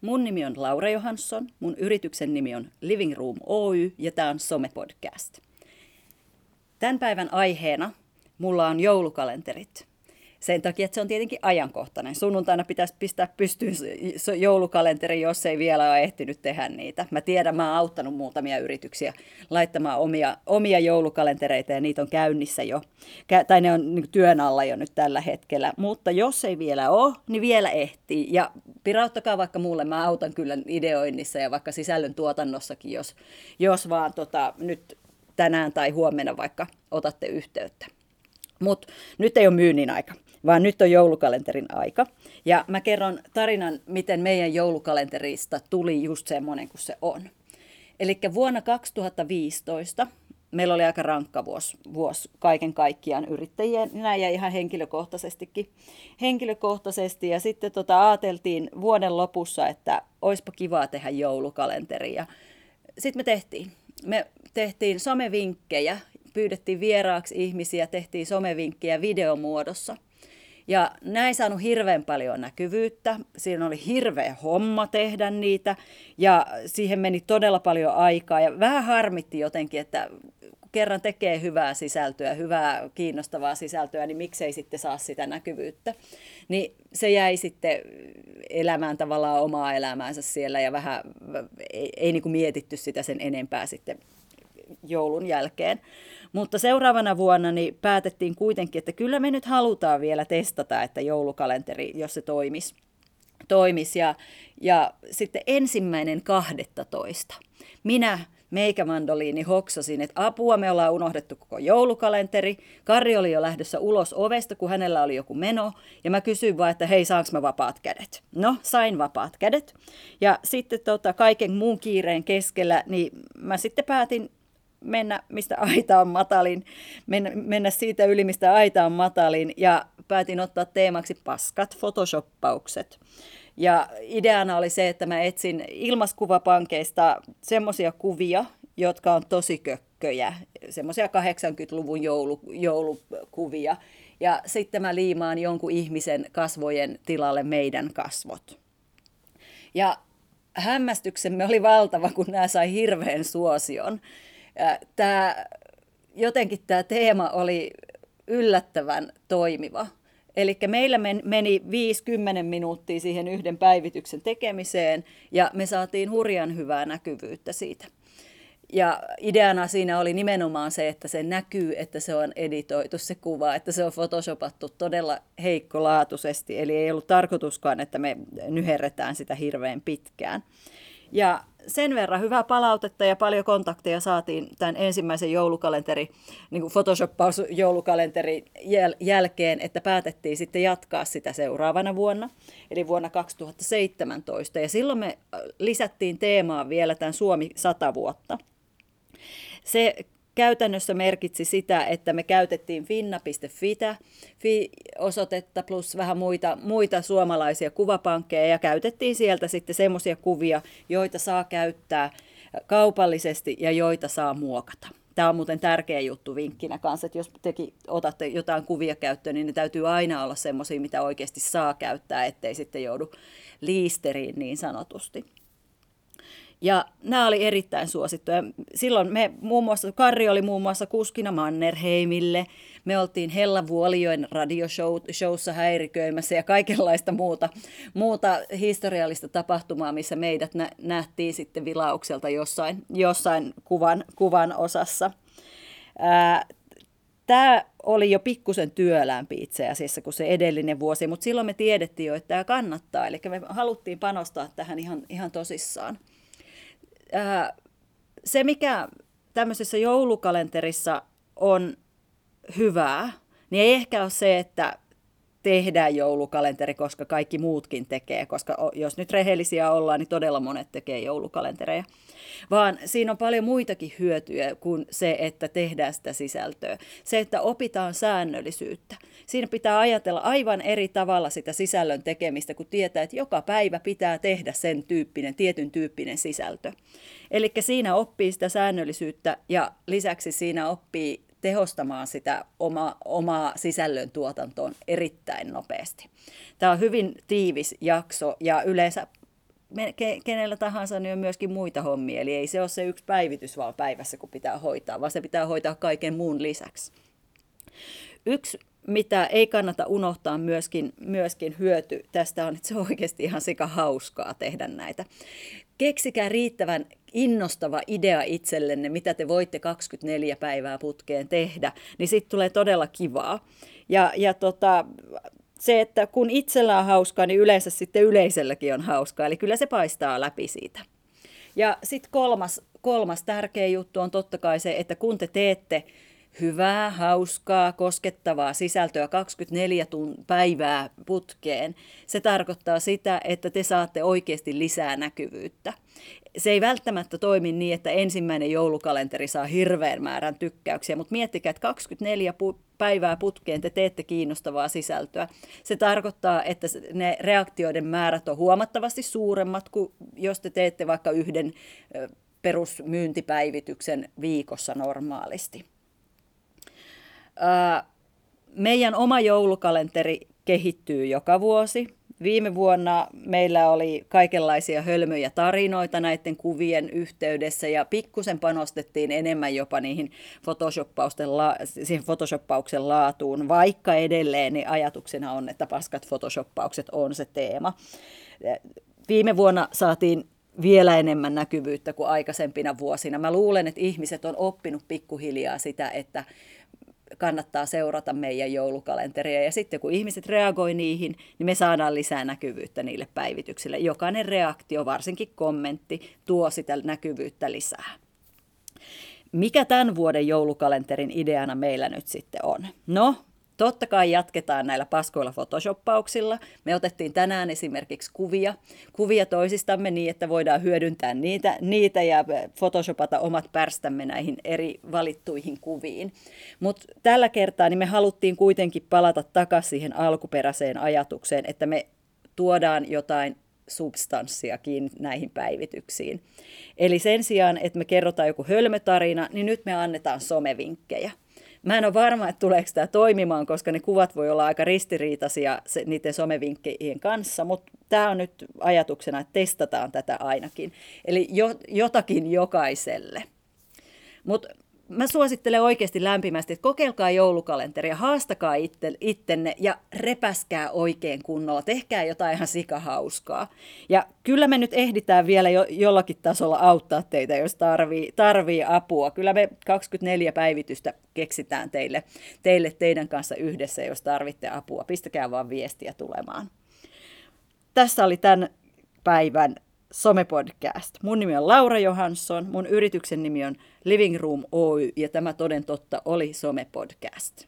Mun nimi on Laura Johansson, mun yrityksen nimi on Living Room Oy ja tämä on Some-podcast. Tämän päivän aiheena mulla on joulukalenterit. Sen takia, että se on tietenkin ajankohtainen. Sunnuntaina pitäisi pistää pystyyn joulukalenteri, jos ei vielä ole ehtinyt tehdä niitä. Mä tiedän, mä oon auttanut muutamia yrityksiä laittamaan omia, omia joulukalentereita ja niitä on käynnissä jo. Tai ne on niin työn alla jo nyt tällä hetkellä. Mutta jos ei vielä ole, niin vielä ehtii. Ja pirauttakaa vaikka mulle, mä autan kyllä ideoinnissa ja vaikka sisällön tuotannossakin, jos, jos vaan tota, nyt tänään tai huomenna vaikka otatte yhteyttä. Mutta nyt ei ole myynnin aika, vaan nyt on joulukalenterin aika. Ja mä kerron tarinan, miten meidän joulukalenterista tuli just semmoinen kuin se on. Eli vuonna 2015 meillä oli aika rankka vuosi, vuosi kaiken kaikkiaan yrittäjien ja ihan henkilökohtaisestikin. Henkilökohtaisesti ja sitten tota, ajateltiin vuoden lopussa, että olisipa kivaa tehdä joulukalenteri ja sitten me tehtiin. Me tehtiin somevinkkejä pyydettiin vieraaksi ihmisiä, tehtiin somevinkkejä videomuodossa. Ja näin saanut hirveän paljon näkyvyyttä. Siinä oli hirveä homma tehdä niitä ja siihen meni todella paljon aikaa. Ja vähän harmitti jotenkin, että kerran tekee hyvää sisältöä, hyvää kiinnostavaa sisältöä, niin miksei sitten saa sitä näkyvyyttä. Niin se jäi sitten elämään tavallaan omaa elämäänsä siellä ja vähän ei, ei niin kuin mietitty sitä sen enempää sitten joulun jälkeen. Mutta seuraavana vuonna niin päätettiin kuitenkin, että kyllä me nyt halutaan vielä testata, että joulukalenteri, jos se toimisi. toimisi. Ja, ja sitten ensimmäinen 12. Minä meikämandoliini hoksasin, että apua, me ollaan unohdettu koko joulukalenteri. Karri oli jo lähdössä ulos ovesta, kun hänellä oli joku meno. Ja mä kysyin vaan, että hei, saanko mä vapaat kädet? No, sain vapaat kädet. Ja sitten tota, kaiken muun kiireen keskellä, niin mä sitten päätin mennä, mistä aita on matalin, mennä, mennä siitä yli, mistä aita on matalin, ja päätin ottaa teemaksi paskat photoshoppaukset. Ja ideana oli se, että mä etsin ilmaskuvapankeista semmoisia kuvia, jotka on tosi kökköjä, semmoisia 80-luvun joulu, joulukuvia. Ja sitten mä liimaan jonkun ihmisen kasvojen tilalle meidän kasvot. Ja hämmästyksemme oli valtava, kun nämä sai hirveän suosion tämä, jotenkin tämä teema oli yllättävän toimiva. Eli meillä meni 50 minuuttia siihen yhden päivityksen tekemiseen ja me saatiin hurjan hyvää näkyvyyttä siitä. Ja ideana siinä oli nimenomaan se, että se näkyy, että se on editoitu se kuva, että se on photoshopattu todella heikkolaatuisesti. Eli ei ollut tarkoituskaan, että me nyherretään sitä hirveän pitkään. Ja sen verran hyvää palautetta ja paljon kontakteja saatiin tämän ensimmäisen joulukalenteri, niin kuin Photoshoppaus joulukalenteri jäl- jälkeen, että päätettiin sitten jatkaa sitä seuraavana vuonna, eli vuonna 2017. Ja silloin me lisättiin teemaa vielä tämän Suomi 100 vuotta. Se käytännössä merkitsi sitä, että me käytettiin finna.fi-osoitetta plus vähän muita, muita suomalaisia kuvapankkeja ja käytettiin sieltä sitten semmoisia kuvia, joita saa käyttää kaupallisesti ja joita saa muokata. Tämä on muuten tärkeä juttu vinkkinä kanssa, että jos tekin otatte jotain kuvia käyttöön, niin ne täytyy aina olla semmoisia, mitä oikeasti saa käyttää, ettei sitten joudu liisteriin niin sanotusti. Ja nämä oli erittäin suosittuja. Silloin me muun muassa, Karri oli muun muassa kuskina Mannerheimille. Me oltiin Hella Vuolijoen radioshowssa häiriköimässä ja kaikenlaista muuta, muuta historiallista tapahtumaa, missä meidät nä- nähtiin sitten vilaukselta jossain, jossain kuvan, kuvan osassa. Tämä oli jo pikkusen työlämpi itse asiassa kuin se edellinen vuosi, mutta silloin me tiedettiin jo, että tämä kannattaa. Eli me haluttiin panostaa tähän ihan, ihan tosissaan se, mikä tämmöisessä joulukalenterissa on hyvää, niin ei ehkä ole se, että tehdään joulukalenteri, koska kaikki muutkin tekee, koska jos nyt rehellisiä ollaan, niin todella monet tekee joulukalentereja. Vaan siinä on paljon muitakin hyötyjä kuin se, että tehdään sitä sisältöä. Se, että opitaan säännöllisyyttä. Siinä pitää ajatella aivan eri tavalla sitä sisällön tekemistä, kun tietää, että joka päivä pitää tehdä sen tyyppinen, tietyn tyyppinen sisältö. Eli siinä oppii sitä säännöllisyyttä ja lisäksi siinä oppii tehostamaan sitä oma, omaa sisällön tuotantoon erittäin nopeasti. Tämä on hyvin tiivis jakso ja yleensä kenellä tahansa, niin on myöskin muita hommia. Eli ei se ole se yksi päivitys vaan päivässä, kun pitää hoitaa, vaan se pitää hoitaa kaiken muun lisäksi. Yksi mitä ei kannata unohtaa myöskin, myöskin hyöty tästä on, että se on oikeasti ihan sekä hauskaa tehdä näitä. Keksikää riittävän innostava idea itsellenne, mitä te voitte 24 päivää putkeen tehdä, niin sitten tulee todella kivaa. Ja, ja tota, se, että kun itsellä on hauskaa, niin yleensä sitten yleiselläkin on hauskaa, eli kyllä se paistaa läpi siitä. Ja sitten kolmas, kolmas tärkeä juttu on totta kai se, että kun te teette hyvää, hauskaa, koskettavaa sisältöä 24 tun- päivää putkeen. Se tarkoittaa sitä, että te saatte oikeasti lisää näkyvyyttä. Se ei välttämättä toimi niin, että ensimmäinen joulukalenteri saa hirveän määrän tykkäyksiä, mutta miettikää, että 24 pu- päivää putkeen te teette kiinnostavaa sisältöä. Se tarkoittaa, että ne reaktioiden määrät on huomattavasti suuremmat kuin jos te teette vaikka yhden perusmyyntipäivityksen viikossa normaalisti meidän oma joulukalenteri kehittyy joka vuosi. Viime vuonna meillä oli kaikenlaisia hölmöjä tarinoita näiden kuvien yhteydessä ja pikkusen panostettiin enemmän jopa niihin photoshoppausten la- siihen photoshoppauksen laatuun, vaikka edelleen niin ajatuksena on, että paskat photoshoppaukset on se teema. Viime vuonna saatiin vielä enemmän näkyvyyttä kuin aikaisempina vuosina. Mä luulen, että ihmiset on oppinut pikkuhiljaa sitä, että kannattaa seurata meidän joulukalenteria. Ja sitten kun ihmiset reagoi niihin, niin me saadaan lisää näkyvyyttä niille päivityksille. Jokainen reaktio, varsinkin kommentti, tuo sitä näkyvyyttä lisää. Mikä tämän vuoden joulukalenterin ideana meillä nyt sitten on? No, Totta kai jatketaan näillä paskoilla photoshoppauksilla. Me otettiin tänään esimerkiksi kuvia, kuvia toisistamme niin, että voidaan hyödyntää niitä, niitä ja photoshopata omat pärstämme näihin eri valittuihin kuviin. Mutta tällä kertaa niin me haluttiin kuitenkin palata takaisin siihen alkuperäiseen ajatukseen, että me tuodaan jotain substanssiakin näihin päivityksiin. Eli sen sijaan, että me kerrotaan joku hölmötarina, niin nyt me annetaan somevinkkejä. Mä en ole varma, että tuleeko tämä toimimaan, koska ne kuvat voi olla aika ristiriitaisia se, niiden somevinkkien kanssa, mutta tämä on nyt ajatuksena, että testataan tätä ainakin. Eli jo, jotakin jokaiselle. Mutta mä suosittelen oikeasti lämpimästi, että kokeilkaa joulukalenteria, haastakaa itte, ittenne ja repäskää oikein kunnolla, tehkää jotain ihan sikahauskaa. Ja kyllä me nyt ehditään vielä jo, jollakin tasolla auttaa teitä, jos tarvii, tarvii apua. Kyllä me 24 päivitystä keksitään teille, teille teidän kanssa yhdessä, jos tarvitte apua. Pistäkää vaan viestiä tulemaan. Tässä oli tämän päivän somepodcast. Mun nimi on Laura Johansson, mun yrityksen nimi on Living Room Oy ja tämä toden totta oli somepodcast.